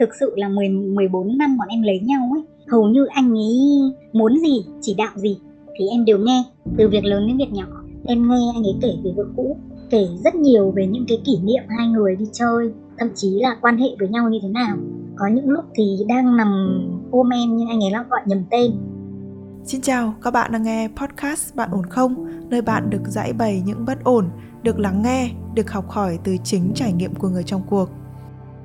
thực sự là 10 14 năm bọn em lấy nhau ấy, hầu như anh ấy muốn gì, chỉ đạo gì thì em đều nghe, từ việc lớn đến việc nhỏ. Em nghe anh ấy kể về vợ cũ, kể rất nhiều về những cái kỷ niệm hai người đi chơi, thậm chí là quan hệ với nhau như thế nào. Có những lúc thì đang nằm ôm em nhưng anh ấy lại gọi nhầm tên. Xin chào, các bạn đang nghe podcast Bạn ổn không? Nơi bạn được giải bày những bất ổn, được lắng nghe, được học hỏi từ chính trải nghiệm của người trong cuộc.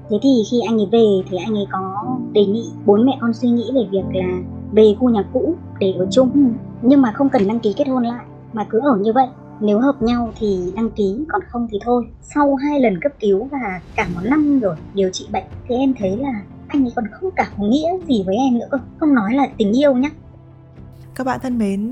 Thế thì khi anh ấy về thì anh ấy có đề nghị bốn mẹ con suy nghĩ về việc là về khu nhà cũ để ở chung. Nhưng mà không cần đăng ký kết hôn lại, mà cứ ở như vậy. Nếu hợp nhau thì đăng ký, còn không thì thôi. Sau hai lần cấp cứu và cả một năm rồi điều trị bệnh, thì em thấy là anh ấy còn không cả có nghĩa gì với em nữa cơ. Không nói là tình yêu nhá. Các bạn thân mến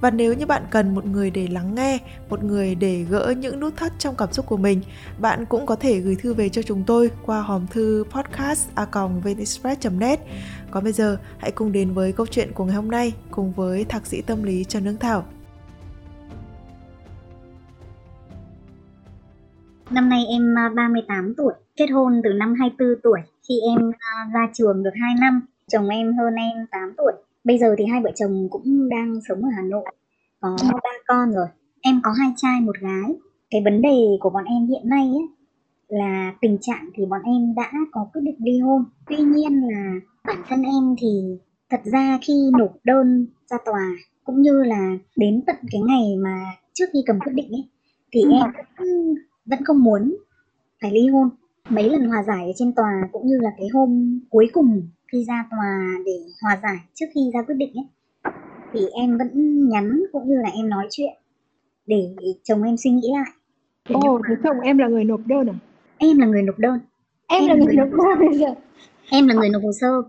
và nếu như bạn cần một người để lắng nghe một người để gỡ những nút thắt trong cảm xúc của mình bạn cũng có thể gửi thư về cho chúng tôi qua hòm thư podcast a net. Còn bây giờ hãy cùng đến với câu chuyện của ngày hôm nay cùng với thạc sĩ tâm lý trần Nương Thảo. Năm nay em à, 38 tuổi, kết hôn từ năm 24 tuổi. Khi em à, ra trường được 2 năm, chồng em hơn em 8 tuổi bây giờ thì hai vợ chồng cũng đang sống ở Hà Nội. Có ba con rồi. Em có hai trai một gái. Cái vấn đề của bọn em hiện nay ấy, là tình trạng thì bọn em đã có quyết định ly hôn. Tuy nhiên là bản thân em thì thật ra khi nộp đơn ra tòa cũng như là đến tận cái ngày mà trước khi cầm quyết định ấy thì ừ. em vẫn, vẫn không muốn phải ly hôn. Mấy lần hòa giải ở trên tòa cũng như là cái hôm cuối cùng khi ra tòa để hòa giải trước khi ra quyết định ấy thì em vẫn nhắn cũng như là em nói chuyện để chồng em suy nghĩ lại Ồ, oh, thế chồng em là người nộp đơn à? Em là người nộp đơn. Em, em là người nộp đơn bây giờ. Em là người nộp hồ sơ.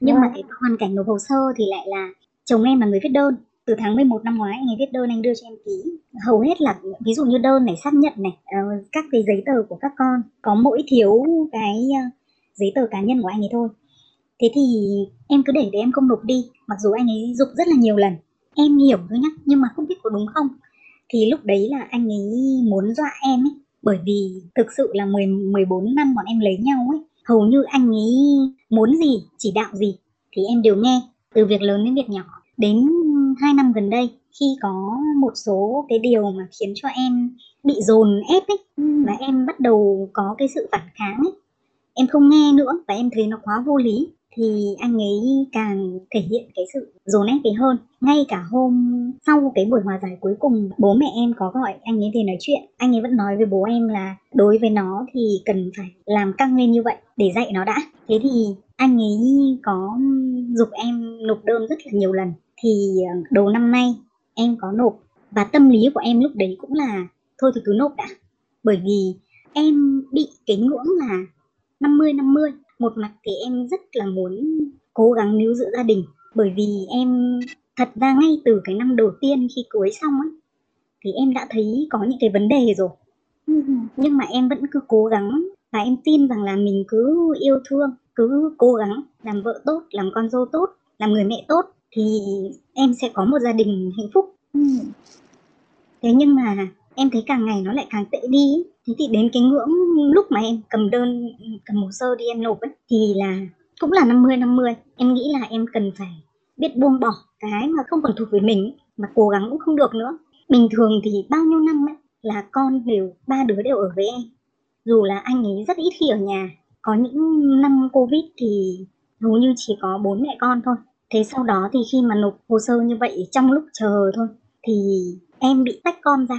Nhưng à. mà cái hoàn cảnh nộp hồ sơ thì lại là chồng em là người viết đơn. Từ tháng 11 năm ngoái anh ấy viết đơn anh đưa cho em ký. Hầu hết là ví dụ như đơn này xác nhận này, uh, các cái giấy tờ của các con có mỗi thiếu cái uh, giấy tờ cá nhân của anh ấy thôi thế thì em cứ để để em không nộp đi, mặc dù anh ấy dục rất là nhiều lần. Em hiểu thôi nhá, nhưng mà không biết có đúng không? Thì lúc đấy là anh ấy muốn dọa em ấy, bởi vì thực sự là 10 14 năm bọn em lấy nhau ấy, hầu như anh ấy muốn gì, chỉ đạo gì, thì em đều nghe, từ việc lớn đến việc nhỏ. Đến hai năm gần đây, khi có một số cái điều mà khiến cho em bị dồn ép ấy, và em bắt đầu có cái sự phản kháng ấy, em không nghe nữa, và em thấy nó quá vô lý thì anh ấy càng thể hiện cái sự dồn ép ấy hơn. Ngay cả hôm sau cái buổi hòa giải cuối cùng, bố mẹ em có gọi anh ấy về nói chuyện. Anh ấy vẫn nói với bố em là đối với nó thì cần phải làm căng lên như vậy để dạy nó đã. Thế thì anh ấy có dục em nộp đơn rất là nhiều lần. Thì ờ, đầu năm nay em có nộp và tâm lý của em lúc đấy cũng là thôi thì cứ nộp đã. Bởi vì em bị cái ngưỡng là 50 50 một mặt thì em rất là muốn cố gắng níu giữ gia đình. Bởi vì em thật ra ngay từ cái năm đầu tiên khi cưới xong ấy thì em đã thấy có những cái vấn đề rồi. Nhưng mà em vẫn cứ cố gắng và em tin rằng là mình cứ yêu thương cứ cố gắng làm vợ tốt làm con dâu tốt làm người mẹ tốt thì em sẽ có một gia đình hạnh phúc. Thế nhưng mà em thấy càng ngày nó lại càng tệ đi thế thì đến cái ngưỡng lúc mà em cầm đơn, cầm hồ sơ đi em nộp ấy, thì là cũng là 50 50 em nghĩ là em cần phải biết buông bỏ cái mà không còn thuộc về mình mà cố gắng cũng không được nữa. Bình thường thì bao nhiêu năm ấy, là con đều, ba đứa đều ở với em. Dù là anh ấy rất ít khi ở nhà. Có những năm covid thì hầu như chỉ có bốn mẹ con thôi. Thế sau đó thì khi mà nộp hồ sơ như vậy trong lúc chờ thôi, thì em bị tách con ra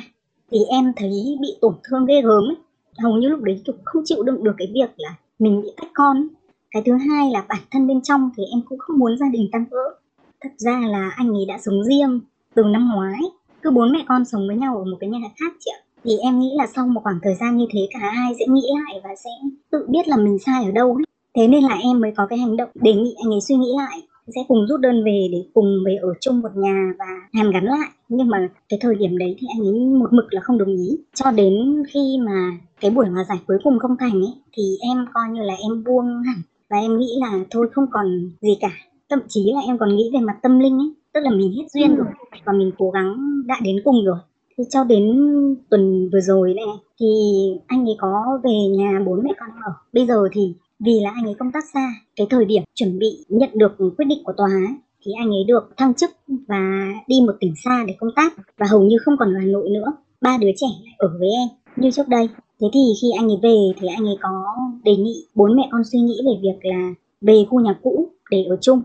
thì em thấy bị tổn thương ghê gớm ấy. Hầu như lúc đấy kiểu không chịu đựng được cái việc là mình bị tách con cái thứ hai là bản thân bên trong thì em cũng không muốn gia đình tan vỡ. Thật ra là anh ấy đã sống riêng từ năm ngoái cứ bốn mẹ con sống với nhau ở một cái nhà khác chị ạ. Thì em nghĩ là sau một khoảng thời gian như thế cả hai sẽ nghĩ lại và sẽ tự biết là mình sai ở đâu ấy. thế nên là em mới có cái hành động đề nghị anh ấy suy nghĩ lại sẽ cùng rút đơn về để cùng về ở chung một nhà và hàn gắn lại. Nhưng mà cái thời điểm đấy thì anh ấy một mực là không đồng ý. Cho đến khi mà cái buổi hòa giải cuối cùng không thành ấy thì em coi như là em buông hẳn. Và em nghĩ là thôi không còn gì cả. Thậm chí là em còn nghĩ về mặt tâm linh ấy tức là mình hết duyên rồi và mình cố gắng đã đến cùng rồi. Thì cho đến tuần vừa rồi này thì anh ấy có về nhà bố mẹ con ở. Bây giờ thì vì là anh ấy công tác xa cái thời điểm chuẩn bị nhận được quyết định của tòa ấy, thì anh ấy được thăng chức và đi một tỉnh xa để công tác và hầu như không còn ở Hà Nội nữa. Ba đứa trẻ lại ở với em như trước đây. Thế thì khi anh ấy về thì anh ấy có đề nghị bốn mẹ con suy nghĩ về việc là về khu nhà cũ để ở chung.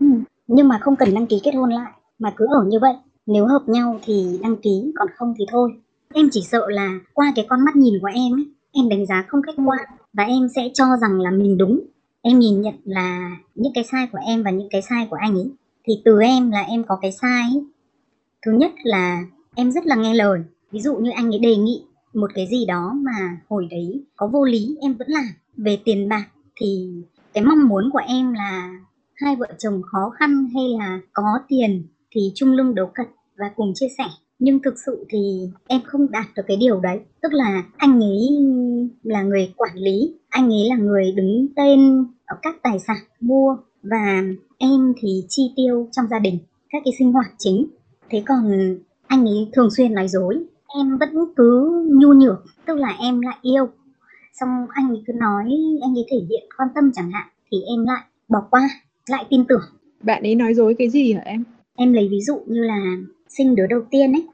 Nhưng mà không cần đăng ký kết hôn lại mà cứ ở như vậy. Nếu hợp nhau thì đăng ký còn không thì thôi. Em chỉ sợ là qua cái con mắt nhìn của em ấy, em đánh giá không khách quan và em sẽ cho rằng là mình đúng. Em nhìn nhận là những cái sai của em và những cái sai của anh ấy. Thì từ em là em có cái sai ấy. thứ nhất là em rất là nghe lời. Ví dụ như anh ấy đề nghị một cái gì đó mà hồi đấy có vô lý, em vẫn làm. Về tiền bạc thì cái mong muốn của em là hai vợ chồng khó khăn hay là có tiền thì chung lưng đấu cật và cùng chia sẻ nhưng thực sự thì em không đạt được cái điều đấy. Tức là anh ấy là người quản lý anh ấy là người đứng tên ở các tài sản mua và em thì chi tiêu trong gia đình các cái sinh hoạt chính. Thế còn anh ấy thường xuyên nói dối em vẫn cứ nhu nhược tức là em lại yêu. Xong anh ấy cứ nói anh ấy thể hiện quan tâm chẳng hạn thì em lại bỏ qua lại tin tưởng. Bạn ấy nói dối cái gì hả em? Em lấy ví dụ như là sinh đứa đầu tiên ấy.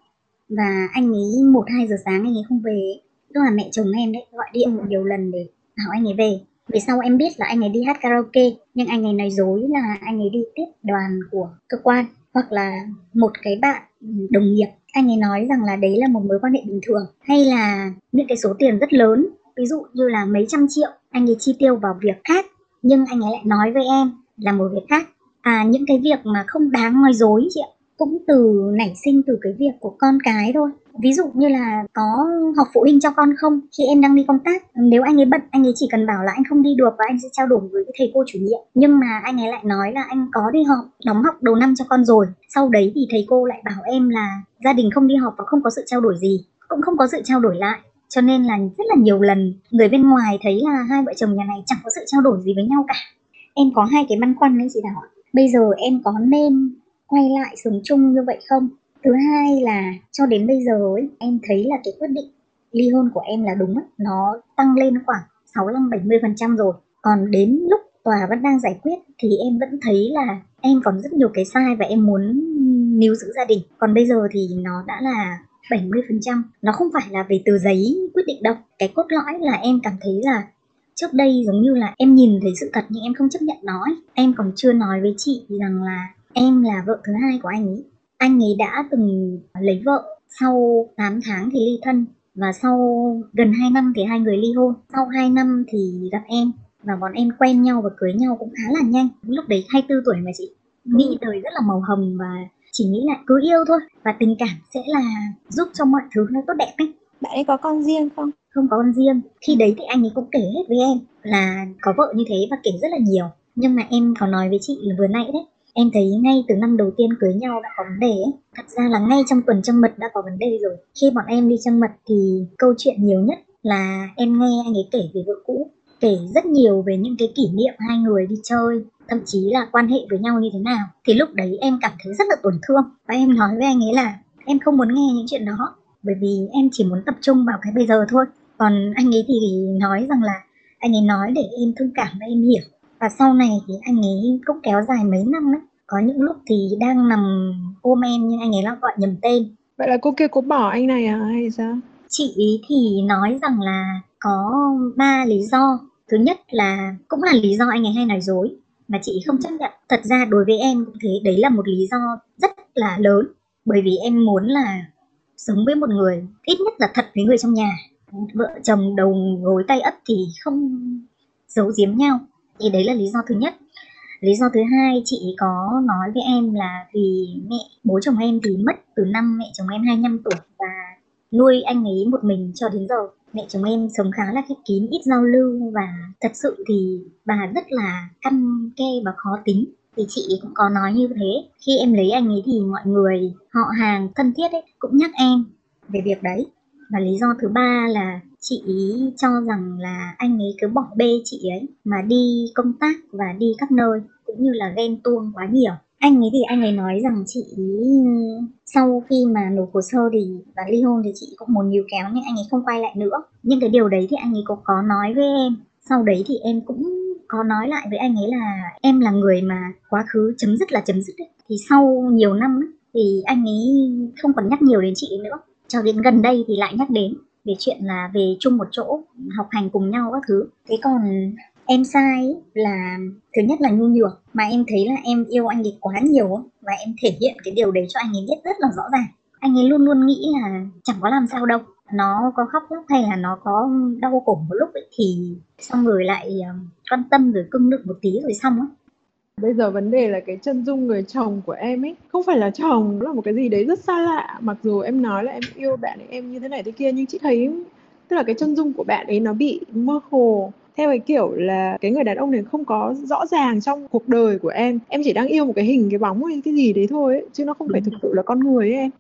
Và anh ấy một hai giờ sáng anh ấy không về tức là mẹ chồng em đấy gọi điện một nhiều lần để bảo anh ấy về. Về sau em biết là anh ấy đi hát karaoke nhưng anh ấy nói dối là anh ấy đi tiếp đoàn của cơ quan hoặc là một cái bạn đồng nghiệp. Anh ấy nói rằng là đấy là một mối quan hệ bình thường hay là những cái số tiền rất lớn. Ví dụ như là mấy trăm triệu anh ấy chi tiêu vào việc khác nhưng anh ấy lại nói với em là một việc khác. À những cái việc mà không đáng nói dối chị ạ cũng từ nảy sinh từ cái việc của con cái thôi. Ví dụ như là có học phụ huynh cho con không? Khi em đang đi công tác, nếu anh ấy bận, anh ấy chỉ cần bảo là anh không đi được và anh sẽ trao đổi với cái thầy cô chủ nhiệm. Nhưng mà anh ấy lại nói là anh có đi học đóng học đầu năm cho con rồi. Sau đấy thì thầy cô lại bảo em là gia đình không đi học và không có sự trao đổi gì. Cũng không có sự trao đổi lại. Cho nên là rất là nhiều lần người bên ngoài thấy là hai vợ chồng nhà này chẳng có sự trao đổi gì với nhau cả. Em có hai cái băn khoăn đấy chị Thảo bây giờ em có nên quay lại sống chung như vậy không? Thứ hai là cho đến bây giờ ấy, em thấy là cái quyết định ly hôn của em là đúng ấy. nó tăng lên khoảng 65 70 phần trăm rồi. Còn đến lúc tòa vẫn đang giải quyết thì em vẫn thấy là em còn rất nhiều cái sai và em muốn níu giữ gia đình. Còn bây giờ thì nó đã là 70 phần trăm. Nó không phải là về từ giấy quyết định đâu. Cái cốt lõi là em cảm thấy là trước đây giống như là em nhìn thấy sự thật nhưng em không chấp nhận nó ấy. em còn chưa nói với chị rằng là em là vợ thứ hai của anh ấy. Anh ấy đã từng lấy vợ sau 8 tháng thì ly thân và sau gần 2 năm thì hai người ly hôn. Sau 2 năm thì gặp em và bọn em quen nhau và cưới nhau cũng khá là nhanh. Lúc đấy 24 tuổi mà chị. Nghĩ đời rất là màu hồng và chỉ nghĩ là cứ yêu thôi. Và tình cảm sẽ là giúp cho mọi thứ nó tốt đẹp ấy. Bạn ấy có con riêng không? Không có con riêng. Khi đấy thì anh ấy cũng kể hết với em là có vợ như thế và kể rất là nhiều. Nhưng mà em có nói với chị vừa nãy đấy em thấy ngay từ năm đầu tiên cưới nhau đã có vấn đề ấy. Thật ra là ngay trong tuần trăng mật đã có vấn đề rồi. Khi bọn em đi trăng mật thì câu chuyện nhiều nhất là em nghe anh ấy kể về vợ cũ, kể rất nhiều về những cái kỷ niệm hai người đi chơi, thậm chí là quan hệ với nhau như thế nào. Thì lúc đấy em cảm thấy rất là tổn thương và em nói với anh ấy là em không muốn nghe những chuyện đó bởi vì em chỉ muốn tập trung vào cái bây giờ thôi. Còn anh ấy thì nói rằng là anh ấy nói để em thương cảm và em hiểu và sau này thì anh ấy cũng kéo dài mấy năm đấy có những lúc thì đang nằm ôm em nhưng anh ấy lại gọi nhầm tên. Vậy là cô kia có bỏ anh này à hay sao? Chị ý thì nói rằng là có ba lý do. Thứ nhất là cũng là lý do anh ấy hay nói dối mà chị không chấp nhận. Thật ra đối với em cũng thế đấy là một lý do rất là lớn. Bởi vì em muốn là sống với một người ít nhất là thật với người trong nhà. Vợ chồng đầu gối tay ấp thì không giấu giếm nhau. Thì đấy là lý do thứ nhất lý do thứ hai chị có nói với em là vì mẹ, bố chồng em thì mất từ năm mẹ chồng em 25 tuổi và nuôi anh ấy một mình cho đến giờ mẹ chồng em sống khá là khép kín, ít giao lưu và thật sự thì bà rất là căn ke và khó tính thì chị cũng có nói như thế. Khi em lấy anh ấy thì mọi người, họ hàng thân thiết ấy, cũng nhắc em về việc đấy. Và lý do thứ ba là chị ý cho rằng là anh ấy cứ bỏ bê chị ấy mà đi công tác và đi các nơi cũng như là ghen tuông quá nhiều. Anh ấy thì anh ấy nói rằng chị ý ừ, sau khi mà nộp hồ sơ thì và ly hôn thì chị cũng muốn níu kéo nhưng anh ấy không quay lại nữa. Nhưng cái điều đấy thì anh ấy cũng có nói với em. Sau đấy thì em cũng có nói lại với anh ấy là em là người mà quá khứ chấm dứt là chấm dứt ấy. thì sau nhiều năm ấy, thì anh ấy không còn nhắc nhiều đến chị ấy nữa. Cho đến gần đây thì lại nhắc đến về chuyện là về chung một chỗ học hành cùng nhau các thứ. Thế còn em sai là thứ nhất là nhu nhược mà em thấy là em yêu anh ấy quá nhiều và em thể hiện cái điều đấy cho anh ấy biết rất là rõ ràng. Anh ấy luôn luôn nghĩ là chẳng có làm sao đâu. Nó có khóc lóc hay là nó có đau khổ một lúc ấy, thì xong rồi lại ờ, quan tâm rồi cưng nựng một tí rồi xong á. Bây giờ vấn đề là cái chân dung người chồng của em ấy không phải là chồng, nó là một cái gì đấy rất xa lạ. Mặc dù em nói là em yêu bạn ấy, em như thế này thế kia nhưng chị thấy tức là cái chân dung của bạn ấy nó bị mơ hồ. Theo cái kiểu là cái người đàn ông này không có rõ ràng trong cuộc đời của em. Em chỉ đang yêu một cái hình cái bóng hay cái gì đấy thôi ấy, chứ nó không phải thực sự là con người ấy em.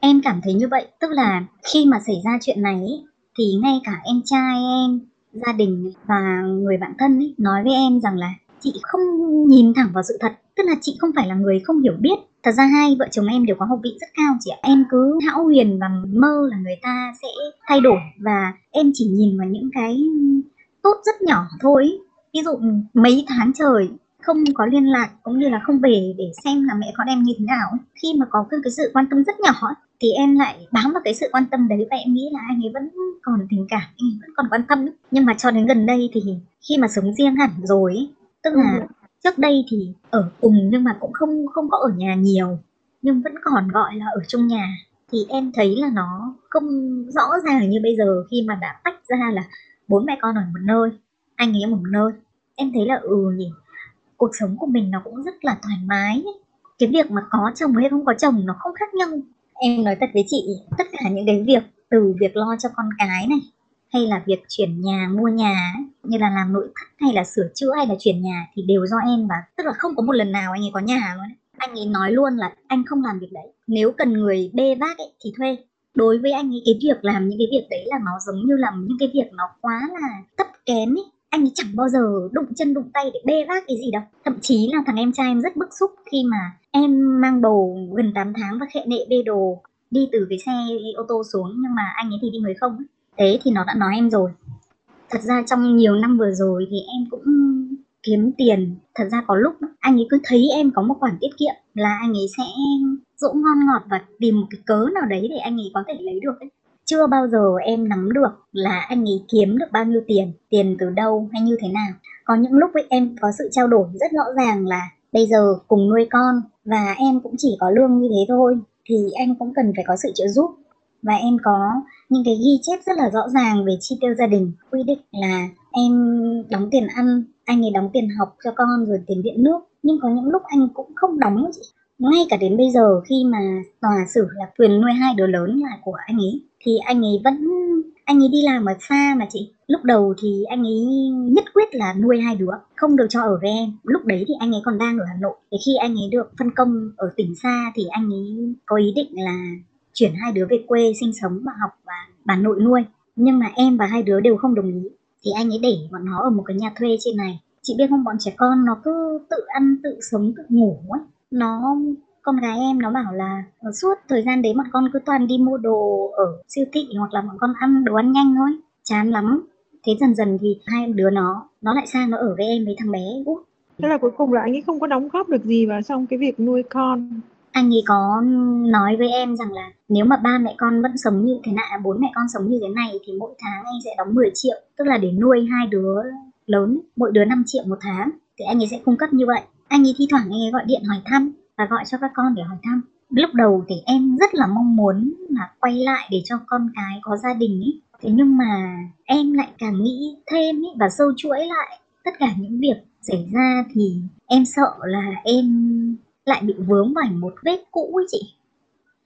Em cảm thấy như vậy tức là khi mà xảy ra chuyện này ấy, thì ngay cả em trai em gia đình và người bạn thân ấy, nói với em rằng là chị không nhìn thẳng vào sự thật, tức là chị không phải là người không hiểu biết. Thật ra hai vợ chồng em đều có học vị rất cao, chị ạ. Em cứ hão huyền và mơ là người ta sẽ thay đổi và em chỉ nhìn vào những cái tốt rất nhỏ thôi. Ví dụ mấy tháng trời không có liên lạc, cũng như là không về để xem là mẹ con em như thế nào. Khi mà có cái sự quan tâm rất nhỏ thì em lại bám vào cái sự quan tâm đấy và em nghĩ là anh ấy vẫn còn tình cảm, anh ấy vẫn còn quan tâm nhưng mà cho đến gần đây thì khi mà sống riêng hẳn rồi tức là ừ. trước đây thì ở cùng nhưng mà cũng không không có ở nhà nhiều nhưng vẫn còn gọi là ở chung nhà. Thì em thấy là nó không rõ ràng như bây giờ khi mà đã tách ra là bốn mẹ con ở một nơi anh ấy ở một nơi. Em thấy là ừ nhỉ cuộc sống của mình nó cũng rất là thoải mái cái việc mà có chồng hay không có chồng nó không khác nhau. Em nói thật với chị tất cả những cái việc từ việc lo cho con cái này hay là việc chuyển nhà mua nhà như là làm nội thất hay là sửa chữa hay là chuyển nhà thì đều do em và tức là không có một lần nào anh ấy có nhà luôn anh ấy nói luôn là anh không làm việc đấy. Nếu cần người bê vác ấy, thì thuê. Đối với anh ấy cái việc làm những cái việc đấy là nó giống như là những cái việc nó quá là thấp kém ấy. Anh ấy chẳng bao giờ đụng chân đụng tay để bê vác cái gì đâu. Thậm chí là thằng em trai em rất bức xúc khi mà em mang bầu gần 8 tháng và khệ nệ bê đồ đi từ cái xe ô tô xuống nhưng mà anh ấy thì đi người không thế thì nó đã nói em rồi. Thật ra trong nhiều năm vừa rồi thì em cũng kiếm tiền. Thật ra có lúc anh ấy cứ thấy em có một khoản tiết kiệm là anh ấy sẽ dỗ ngon ngọt và tìm một cái cớ nào đấy để anh ấy có thể lấy được ấy. chưa bao giờ em nắm được là anh ấy kiếm được bao nhiêu tiền tiền từ đâu hay như thế nào. Có những lúc ấy em có sự trao đổi rất rõ ràng là bây giờ cùng nuôi con và em cũng chỉ có lương như thế thôi, thì anh cũng cần phải có sự trợ giúp. Và em có những cái ghi chép rất là rõ ràng về chi tiêu gia đình, quy định là em đóng tiền ăn, anh ấy đóng tiền học cho con rồi tiền điện nước. Nhưng có những lúc anh cũng không đóng chị. Ngay cả đến bây giờ khi mà tòa xử là quyền nuôi hai đứa lớn là của anh ấy, thì anh ấy vẫn, anh ấy đi làm ở xa mà chị. Lúc đầu thì anh ấy nhất quyết là nuôi hai đứa, không được cho ở với em. Lúc đấy thì anh ấy còn đang ở hà nội. Thì khi anh ấy được phân công ở tỉnh xa thì anh ấy có ý định là chuyển hai đứa về quê sinh sống và học và bà nội nuôi. Nhưng mà em và hai đứa đều không đồng ý. Thì anh ấy để bọn nó ở một cái nhà thuê trên này. Chị biết không, bọn trẻ con nó cứ tự ăn, tự sống, tự ngủ ấy. Nó, con gái em nó bảo là ờ, suốt thời gian đấy bọn con cứ toàn đi mua đồ ở siêu thị hoặc là bọn con ăn đồ ăn nhanh thôi. Chán lắm. Thế dần dần thì hai đứa nó nó lại sang nó ở với em với thằng bé. Út thế là cuối cùng là anh ấy không có đóng góp được gì vào trong cái việc nuôi con anh ấy có nói với em rằng là nếu mà ba mẹ con vẫn sống như thế này à, bốn mẹ con sống như thế này thì mỗi tháng anh sẽ đóng 10 triệu, tức là để nuôi hai đứa lớn, mỗi đứa 5 triệu một tháng, thì anh ấy sẽ cung cấp như vậy. Anh ấy thi thoảng anh ấy gọi điện hỏi thăm và gọi cho các con để hỏi thăm. Lúc đầu thì em rất là mong muốn là quay lại để cho con cái có gia đình ấy thế nhưng mà em lại càng nghĩ thêm ý và sâu chuỗi lại tất cả những việc xảy ra thì em sợ là em lại bị vướng phải một vết cũ ấy chị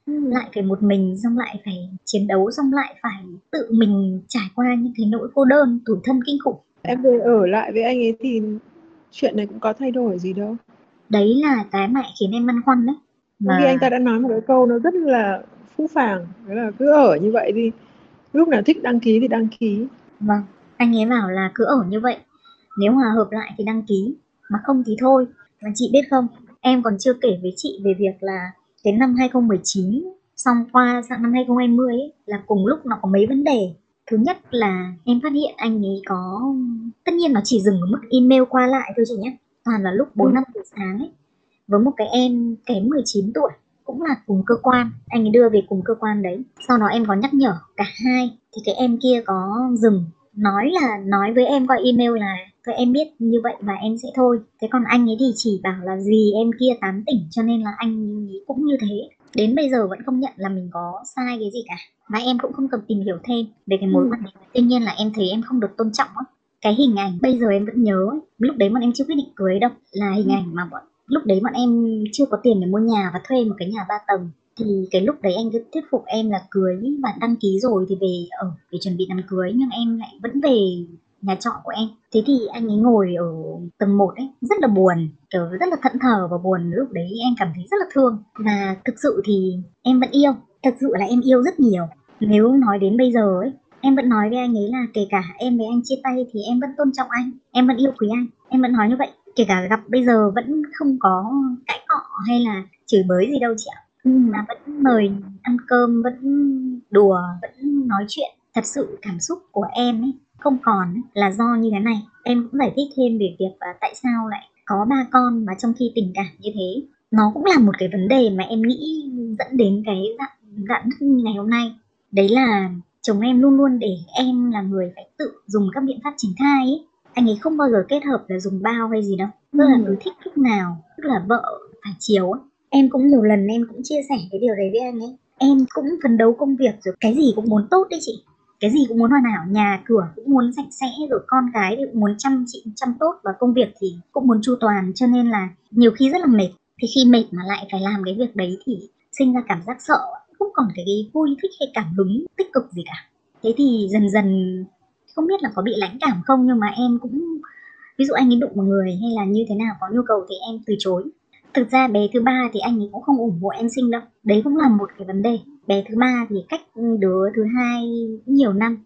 ừ. lại phải một mình xong lại phải chiến đấu xong lại phải tự mình trải qua những cái nỗi cô đơn tủi thân kinh khủng em về ở lại với anh ấy thì chuyện này cũng có thay đổi gì đâu đấy là cái mà khiến em băn khoăn đấy. Mà Vì anh ta đã nói một cái câu nó rất là phũ phàng, đó là cứ ở như vậy đi, lúc nào thích đăng ký thì đăng ký. Vâng, anh ấy bảo là cứ ở như vậy, nếu hòa hợp lại thì đăng ký, mà không thì thôi. Và chị biết không, em còn chưa kể với chị về việc là đến năm 2019 xong qua sang năm 2020 ấy, là cùng lúc nó có mấy vấn đề. Thứ nhất là em phát hiện anh ấy có tất nhiên nó chỉ dừng ở mức email qua lại thôi chị nhé toàn là lúc 4 ừ. năm giờ sáng ấy. Với một cái em kém 19 tuổi cũng là cùng cơ quan anh ấy đưa về cùng cơ quan đấy. Sau đó em có nhắc nhở cả hai thì cái em kia có dừng nói là nói với em qua email là thôi em biết như vậy và em sẽ thôi. Thế còn anh ấy thì chỉ bảo là gì em kia tán tỉnh cho nên là anh ấy cũng như thế. Đến bây giờ vẫn không nhận là mình có sai cái gì cả. Và em cũng không cần tìm hiểu thêm về cái mối ừ. quan hệ tuy nhiên là em thấy em không được tôn trọng á. Cái hình ảnh bây giờ em vẫn nhớ lúc đấy bọn em chưa quyết định cưới đâu. Là hình ừ. ảnh mà bọn lúc đấy bọn em chưa có tiền để mua nhà và thuê một cái nhà ba tầng. Thì cái lúc đấy anh cứ thuyết phục em là cưới và đăng ký rồi thì về ở để chuẩn bị đám cưới. Nhưng em lại vẫn về nhà trọ của em. Thế thì anh ấy ngồi ở tầng 1 ấy, rất là buồn, kiểu rất là thẫn thờ và buồn lúc đấy, em cảm thấy rất là thương. Và thực sự thì em vẫn yêu thực sự là em yêu rất nhiều. Nếu nói đến bây giờ ấy, em vẫn nói với anh ấy là kể cả em với anh chia tay thì em vẫn tôn trọng anh, em vẫn yêu quý anh, em vẫn nói như vậy. Kể cả gặp bây giờ vẫn không có cãi cọ hay là chửi bới gì đâu chị ạ. Ừ, mà vẫn mời ăn cơm, vẫn đùa, vẫn nói chuyện. Thật sự cảm xúc của em ấy không còn là do như thế này. Em cũng giải thích thêm về việc uh, tại sao lại có ba con mà trong khi tình cảm như thế. Nó cũng là một cái vấn đề mà em nghĩ dẫn đến cái dạng dạng như ngày hôm nay. Đấy là chồng em luôn luôn để em là người phải tự dùng các biện pháp tránh thai ấy. Anh ấy không bao giờ kết hợp là dùng bao hay gì đâu tức là cứ thích lúc nào tức là vợ phải chiều ấy em cũng nhiều lần em cũng chia sẻ cái điều đấy với anh ấy. Em cũng phấn đấu công việc rồi cái gì cũng muốn tốt đấy chị cái gì cũng muốn hoàn hảo nhà cửa cũng muốn sạch sẽ rồi con cái thì cũng muốn chăm chị chăm tốt và công việc thì cũng muốn chu toàn cho nên là nhiều khi rất là mệt. Thì khi mệt mà lại phải làm cái việc đấy thì sinh ra cảm giác sợ không còn cái, vui thích hay cảm hứng tích cực gì cả. Thế thì dần dần không biết là có bị lãnh cảm không nhưng mà em cũng ví dụ anh ấy đụng một người hay là như thế nào có nhu cầu thì em từ chối. Thực ra bé thứ ba thì anh ấy cũng không ủng hộ em sinh đâu đấy cũng là một cái vấn đề bé thứ ba thì cách đứa thứ hai nhiều năm.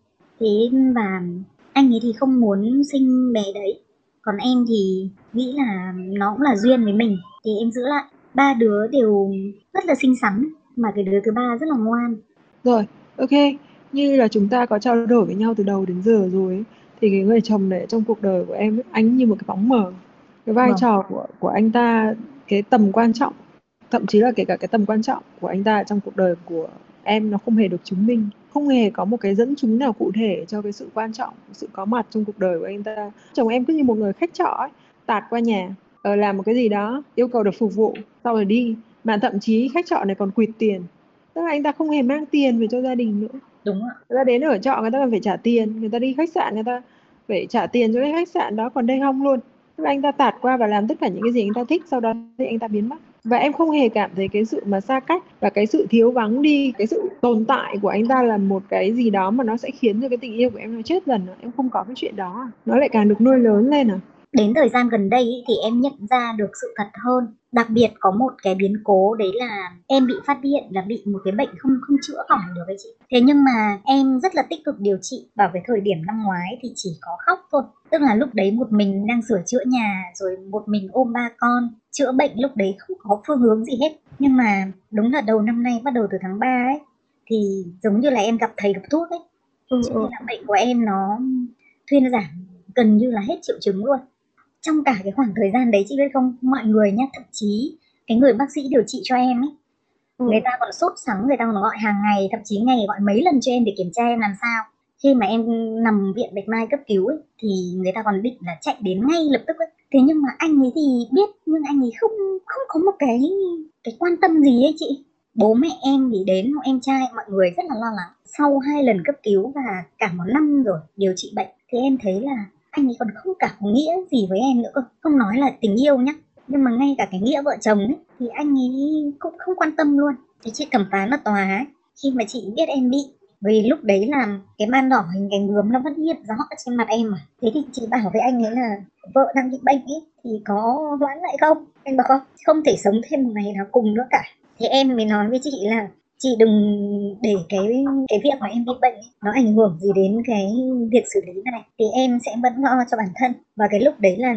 Thế và anh ấy thì không muốn sinh bé đấy. Còn em thì nghĩ là nó cũng là duyên với mình. Thì em giữ lại. Ba đứa đều rất là xinh xắn mà cái đứa thứ ba rất là ngoan. Rồi ok. Như là chúng ta có trao đổi với nhau từ đầu đến giờ rồi thì cái người chồng này trong cuộc đời của em anh như một cái bóng mờ. Cái vai vâng. trò của của anh ta cái tầm quan trọng thậm chí là kể cả cái tầm quan trọng của anh ta trong cuộc đời của em nó không hề được chứng minh không hề có một cái dẫn chứng nào cụ thể cho cái sự quan trọng sự có mặt trong cuộc đời của anh ta. Chồng em cứ như một người khách trọ ấy, tạt qua nhà ờ, làm một cái gì đó yêu cầu được phục vụ sau rồi đi. Mà thậm chí khách trọ này còn quỵt tiền. Tức là anh ta không hề mang tiền về cho gia đình nữa. Đúng ạ. Người ta đến ở trọ người ta còn phải trả tiền người ta đi khách sạn người ta phải trả tiền cho cái khách sạn đó còn đây không luôn. Tức là anh ta tạt qua và làm tất cả những cái gì anh ta thích sau đó thì anh ta biến mất và em không hề cảm thấy cái sự mà xa cách và cái sự thiếu vắng đi, cái sự tồn tại của anh ta là một cái gì đó mà nó sẽ khiến cho cái tình yêu của em nó chết dần. Em không có cái chuyện đó. Nó lại càng được nuôi lớn lên à? Đến thời gian gần đây ý, thì em nhận ra được sự thật hơn. Đặc biệt có một cái biến cố đấy là em bị phát hiện là bị một cái bệnh không không chữa khỏi được ấy chị. Thế nhưng mà em rất là tích cực điều trị vào cái thời điểm năm ngoái thì chỉ có khóc thôi. Tức là lúc đấy một mình đang sửa chữa nhà rồi một mình ôm ba con. Chữa bệnh lúc đấy không có phương hướng gì hết. Nhưng mà đúng là đầu năm nay bắt đầu từ tháng 3 ấy thì giống như là em gặp thầy gặp thuốc ấy. Ừ, cho nên là bệnh của em nó thuyên giảm gần như là hết triệu chứng luôn trong cả cái khoảng thời gian đấy chị biết không mọi người nhá thậm chí cái người bác sĩ điều trị cho em ấy ừ. người ta còn sốt sắng người ta còn gọi hàng ngày thậm chí ngày gọi mấy lần cho em để kiểm tra em làm sao khi mà em nằm viện bạch mai cấp cứu ấy, thì người ta còn định là chạy đến ngay lập tức ấy. thế nhưng mà anh ấy thì biết nhưng anh ấy không không có một cái cái quan tâm gì ấy chị bố mẹ em thì đến em trai mọi người rất là lo lắng sau hai lần cấp cứu và cả một năm rồi điều trị bệnh thì em thấy là anh ấy còn không cảm nghĩa gì với em nữa cơ. Không nói là tình yêu nhá. Nhưng mà ngay cả cái nghĩa vợ chồng ấy, thì anh ấy cũng không quan tâm luôn. Thì chị thẩm phán ở tòa ấy, khi mà chị biết em bị, vì lúc đấy là cái ban đỏ hình cánh bướm nó vẫn hiện rõ trên mặt em mà. Thế thì chị bảo với anh ấy là, vợ đang bị bệnh ấy, thì có hoãn lại không? Anh bảo, không không thể sống thêm một ngày nào cùng nữa cả. Thế em mới nói với chị là chị đừng để cái cái việc mà em bị bệnh ấy, nó ảnh hưởng gì đến cái việc xử lý này. Thì em sẽ vẫn lo cho bản thân. Và cái lúc đấy là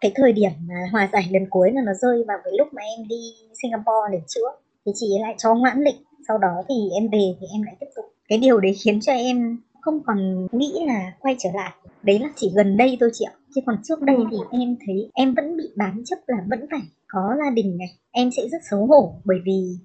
cái thời điểm mà hòa giải lần cuối là nó rơi vào cái lúc mà em đi Singapore để chữa thì chị lại cho hoãn lịch. Sau đó thì em về thì em lại tiếp tục. Cái điều đấy khiến cho em không còn nghĩ là quay trở lại. Đấy là chỉ gần đây thôi chị ạ. Chứ còn trước đây thì em thấy em vẫn bị bám chấp là vẫn phải có gia đình này. Em sẽ rất xấu hổ bởi vì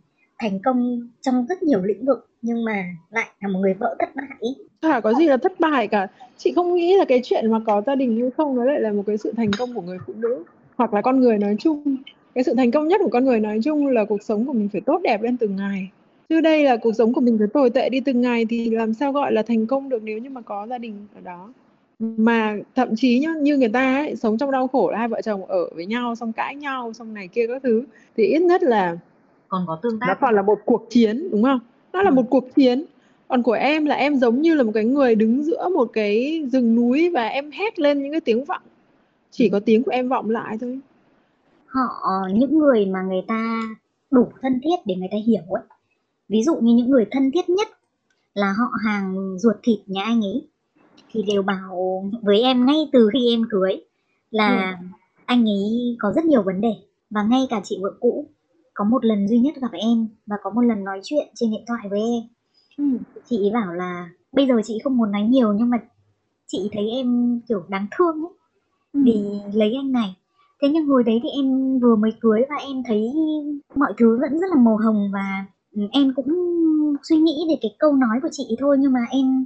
thành công trong rất nhiều lĩnh vực nhưng mà lại là một người vợ thất bại Chả có gì là thất bại cả. Chị không nghĩ là cái chuyện mà có gia đình hay không nó lại là một cái sự thành công của người phụ nữ hoặc là con người nói chung. Cái sự thành công nhất của con người nói chung là cuộc sống của mình phải tốt đẹp lên từng ngày. Chứ đây là cuộc sống của mình phải tồi tệ đi từng ngày thì làm sao gọi là thành công được nếu như mà có gia đình ở đó. Mà thậm chí nhá, như người ta ấy, sống trong đau khổ là hai vợ chồng ở với nhau xong cãi nhau xong này kia các thứ thì ít nhất là còn có tương nó tác còn là một cuộc chiến đúng không? Nó là Ừ. một cuộc chiến. Còn của em là em giống như là một cái người đứng giữa một cái rừng núi và em hét lên những cái tiếng vọng. Chỉ có tiếng của em vọng lại thôi. họ những người mà người ta đủ thân thiết để người ta hiểu ấy ví dụ như những người thân thiết nhất là họ hàng ruột thịt nhà anh ấy thì đều bảo với em ngay từ khi em cưới là anh ấy có rất nhiều vấn đề và ngay cả chị vợ cũ có một lần duy nhất gặp em và có một lần nói chuyện trên điện thoại với em. Chị ấy bảo là bây giờ chị không muốn nói nhiều nhưng mà chị thấy em kiểu đáng thương ấy vì lấy anh này. Thế nhưng hồi đấy thì em vừa mới cưới và em thấy mọi thứ vẫn rất là màu hồng và ừ, em cũng suy nghĩ về cái câu nói của chị thôi nhưng mà em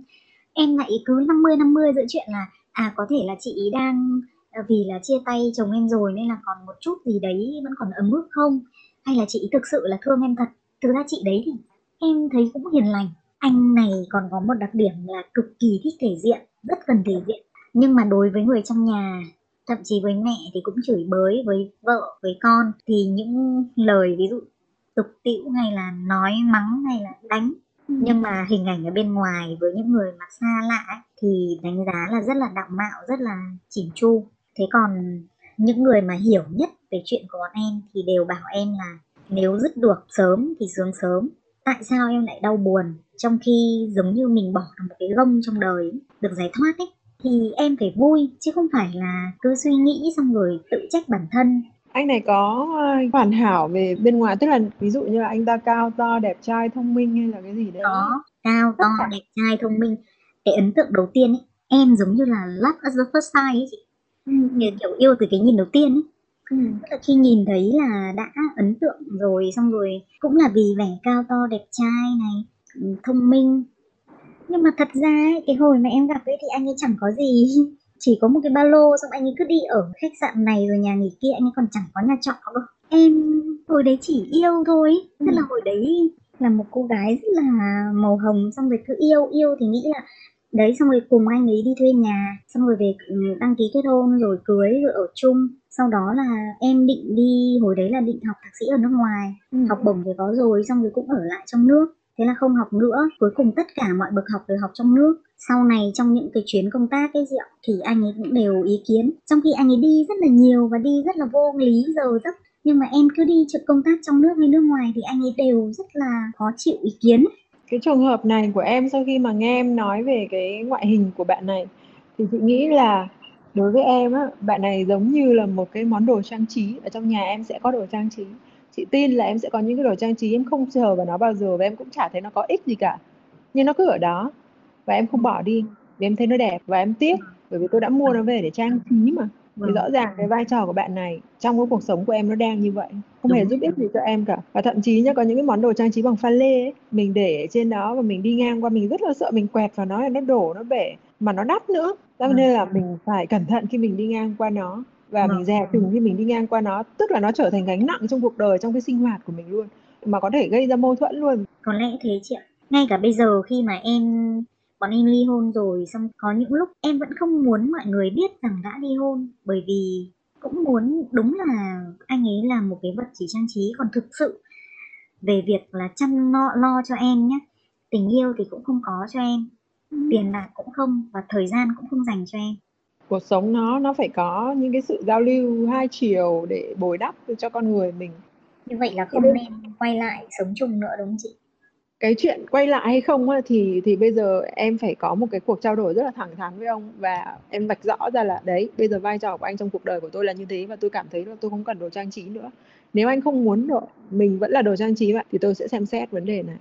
em lại cứ 50 50 giữa chuyện là à có thể là chị ý đang à, vì là chia tay chồng em rồi nên là còn một chút gì đấy vẫn còn ấm ức không hay là chị thực sự là thương em thật? Thực ra chị đấy thì em thấy cũng hiền lành. Anh này còn có một đặc điểm là cực kỳ thích thể diện rất cần thể diện. Nhưng mà đối với người trong nhà thậm chí với mẹ thì cũng chửi bới với vợ với con. Thì những lời ví dụ tục tĩu hay là nói mắng hay là đánh. Nhưng mà hình ảnh ở bên ngoài với những người mà xa lạ ấy, thì đánh giá là rất là đạo mạo rất là chỉn chu. Thế còn những người mà hiểu nhất về chuyện của bọn em thì đều bảo em là nếu dứt được sớm thì sướng sớm. Tại sao em lại đau buồn? Trong khi giống như mình bỏ được một cái gông trong đời được giải thoát ấy thì em phải vui chứ không phải là cứ suy nghĩ xong rồi tự trách bản thân. Anh này có ờ, hoàn hảo về bên ngoài tức là ví dụ như là anh ta cao to, đẹp trai, thông minh hay là cái gì đấy. có cao to đẹp trai thông minh. Cái ấn tượng đầu tiên ấy em giống như là love at the first sight ấy chị Như kiểu yêu từ cái nhìn đầu tiên ấy. Tức là khi nhìn thấy là đã ấn tượng rồi xong rồi cũng là vì vẻ cao to đẹp trai này thông minh. Nhưng mà thật ra ấy, cái hồi mà em gặp ấy thì anh ấy chẳng có gì. Chỉ có một cái ba lô xong anh ấy cứ đi ở khách sạn này rồi nhà nghỉ kia anh ấy còn chẳng có nhà trọ đâu em hồi đấy chỉ yêu thôi. Ấy. tức là hồi đấy là một cô gái rất là màu hồng xong rồi cứ yêu yêu thì nghĩ là đấy xong rồi cùng anh ấy đi thuê nhà xong rồi về ừ, đăng ký kết hôn rồi cưới rồi ở chung. Sau đó là em định đi hồi đấy là định học thạc sĩ ở nước ngoài học bổng thì có rồi xong rồi cũng ở lại trong nước. Thế là không học nữa cuối cùng tất cả mọi bậc học đều học trong nước. Sau này trong những cái chuyến công tác ấy rượu thì anh ấy cũng đều ý kiến. Trong khi anh ấy đi rất là nhiều và đi rất là vô lý giờ giấc. Nhưng mà em cứ đi trực công tác trong nước hay nước ngoài thì anh ấy đều rất là khó chịu ý kiến cái trường hợp này của em sau khi mà nghe em nói về cái ngoại hình của bạn này thì chị nghĩ là đối với em á, bạn này giống như là một cái món đồ trang trí ở trong nhà em sẽ có đồ trang trí. Chị tin là em sẽ có những cái đồ trang trí em không chờ vào nó bao giờ và em cũng chả thấy nó có ích gì cả. Nhưng nó cứ ở đó và em không bỏ đi vì em thấy nó đẹp và em tiếc bởi vì tôi đã mua nó về để trang trí mà. Thì Vâng. rõ ràng cái vai trò của bạn này trong cái cuộc sống của em nó đang như vậy không hề Đúng. giúp ích gì cho em cả và thậm chí nhá có những cái món đồ trang trí bằng pha lê ấy, mình để ở trên đó và mình đi ngang qua mình rất là sợ mình quẹt vào nó là nó đổ nó bể mà nó đắt nữa cho Vâng. nên là mình phải cẩn thận khi mình đi ngang qua nó và Vâng. mình dè chừng khi mình đi ngang qua nó tức là nó trở thành gánh nặng trong cuộc đời trong cái sinh hoạt của mình luôn mà có thể gây ra mâu thuẫn luôn Có lẽ thế chị ạ. Ngay cả bây giờ khi mà em bọn em ly hôn rồi xong có những lúc em vẫn không muốn mọi người biết rằng đã ly hôn bởi vì cũng muốn đúng là anh ấy là một cái vật chỉ trang trí. Còn thực sự về việc là chăm lo, lo cho em nhé tình yêu thì cũng không có cho em tiền bạc cũng không và thời gian cũng không dành cho em. Cuộc sống nó nó phải có những cái sự giao lưu hai chiều để bồi đắp cho con người mình. Như vậy là không nên quay lại sống chung nữa đúng không chị cái chuyện quay lại hay không thì thì bây giờ em phải có một cái cuộc trao đổi rất là thẳng thắn với ông và em vạch rõ ra là đấy bây giờ vai trò của anh trong cuộc đời của tôi là như thế và tôi cảm thấy là tôi không cần đồ trang trí nữa. Nếu anh không muốn được mình vẫn là đồ trang trí vậy thì tôi sẽ xem xét vấn đề này.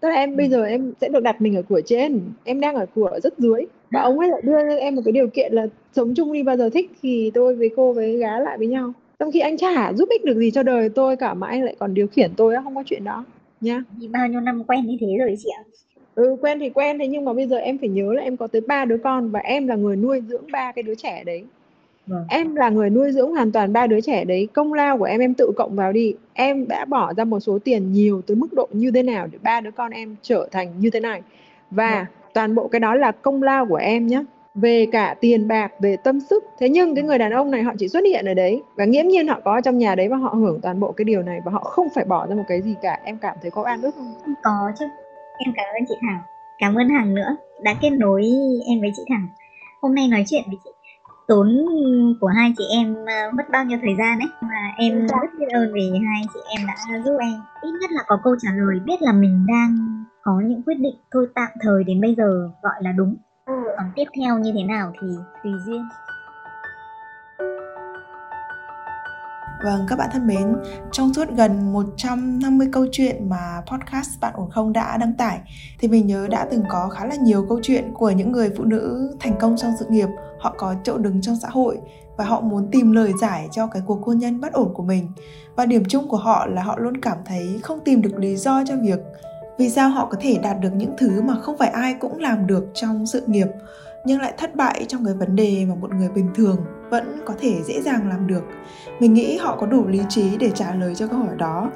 Tức là em bây giờ em sẽ được đặt mình ở cửa trên em đang ở cửa rất dưới và ông ấy lại đưa cho em một cái điều kiện là sống chung đi bao giờ thích thì tôi với cô với gá lại với nhau. Trong khi anh chả giúp ích được gì cho đời tôi cả mà anh lại còn điều khiển tôi không có chuyện đó nhá Vì bao nhiêu năm quen như thế rồi chị ạ ừ quen thì quen thế nhưng mà bây giờ em phải nhớ là em có tới ba đứa con và em là người nuôi dưỡng ba cái đứa trẻ đấy Vâng. Em là người nuôi dưỡng hoàn toàn ba đứa trẻ đấy, công lao của em em tự cộng vào đi. Em đã bỏ ra một số tiền nhiều tới mức độ như thế nào để ba đứa con em trở thành như thế này. Và vâng. toàn bộ cái đó là công lao của em nhé. Về cả tiền bạc, về tâm sức. Thế nhưng cái người đàn ông này họ chỉ xuất hiện ở đấy và nghiễm nhiên họ có trong nhà đấy và họ hưởng toàn bộ cái điều này và họ không phải bỏ ra một cái gì cả. Em cảm thấy có an ức không? Không có chứ. Em cảm ơn chị Thảo. Cảm ơn Hằng nữa đã kết nối em với chị Thảo. Hôm nay nói chuyện với chị tốn của hai chị em uh, mất bao nhiêu thời gian ấy mà em rất biết ơn vì hai chị em đã giúp em ít nhất là có câu trả lời biết là mình đang có những quyết định thôi tạm thời đến bây giờ gọi là đúng ừ. còn tiếp theo như thế nào thì tùy duyên Vâng, các bạn thân mến, trong suốt gần 150 câu chuyện mà podcast Bạn ổn không đã đăng tải thì mình nhớ đã từng có khá là nhiều câu chuyện của những người phụ nữ thành công trong sự nghiệp, họ có chỗ đứng trong xã hội và họ muốn tìm lời giải cho cái cuộc hôn nhân bất ổn của mình. Và điểm chung của họ là họ luôn cảm thấy không tìm được lý do cho việc vì sao họ có thể đạt được những thứ mà không phải ai cũng làm được trong sự nghiệp, nhưng lại thất bại trong cái vấn đề mà một người bình thường vẫn có thể dễ dàng làm được? Mình nghĩ họ có đủ lý trí để trả lời cho câu hỏi đó.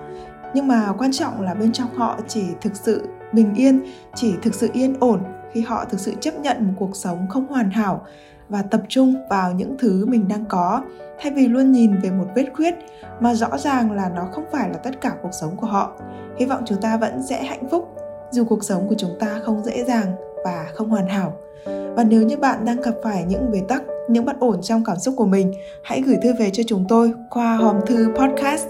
Nhưng mà quan trọng là bên trong họ chỉ thực sự bình yên, chỉ thực sự yên ổn khi họ thực sự chấp nhận một cuộc sống không hoàn hảo và tập trung vào những thứ mình đang có thay vì luôn nhìn về một vết khuyết mà rõ ràng là nó không phải là tất cả cuộc sống của họ hy vọng chúng ta vẫn sẽ hạnh phúc dù cuộc sống của chúng ta không dễ dàng và không hoàn hảo và nếu như bạn đang gặp phải những bế tắc, những bất ổn trong cảm xúc của mình, hãy gửi thư về cho chúng tôi qua hòm thư podcast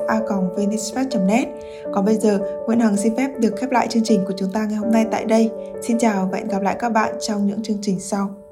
net Còn bây giờ, Nguyễn Hằng xin phép được khép lại chương trình của chúng ta ngày hôm nay tại đây. Xin chào và hẹn gặp lại các bạn trong những chương trình sau.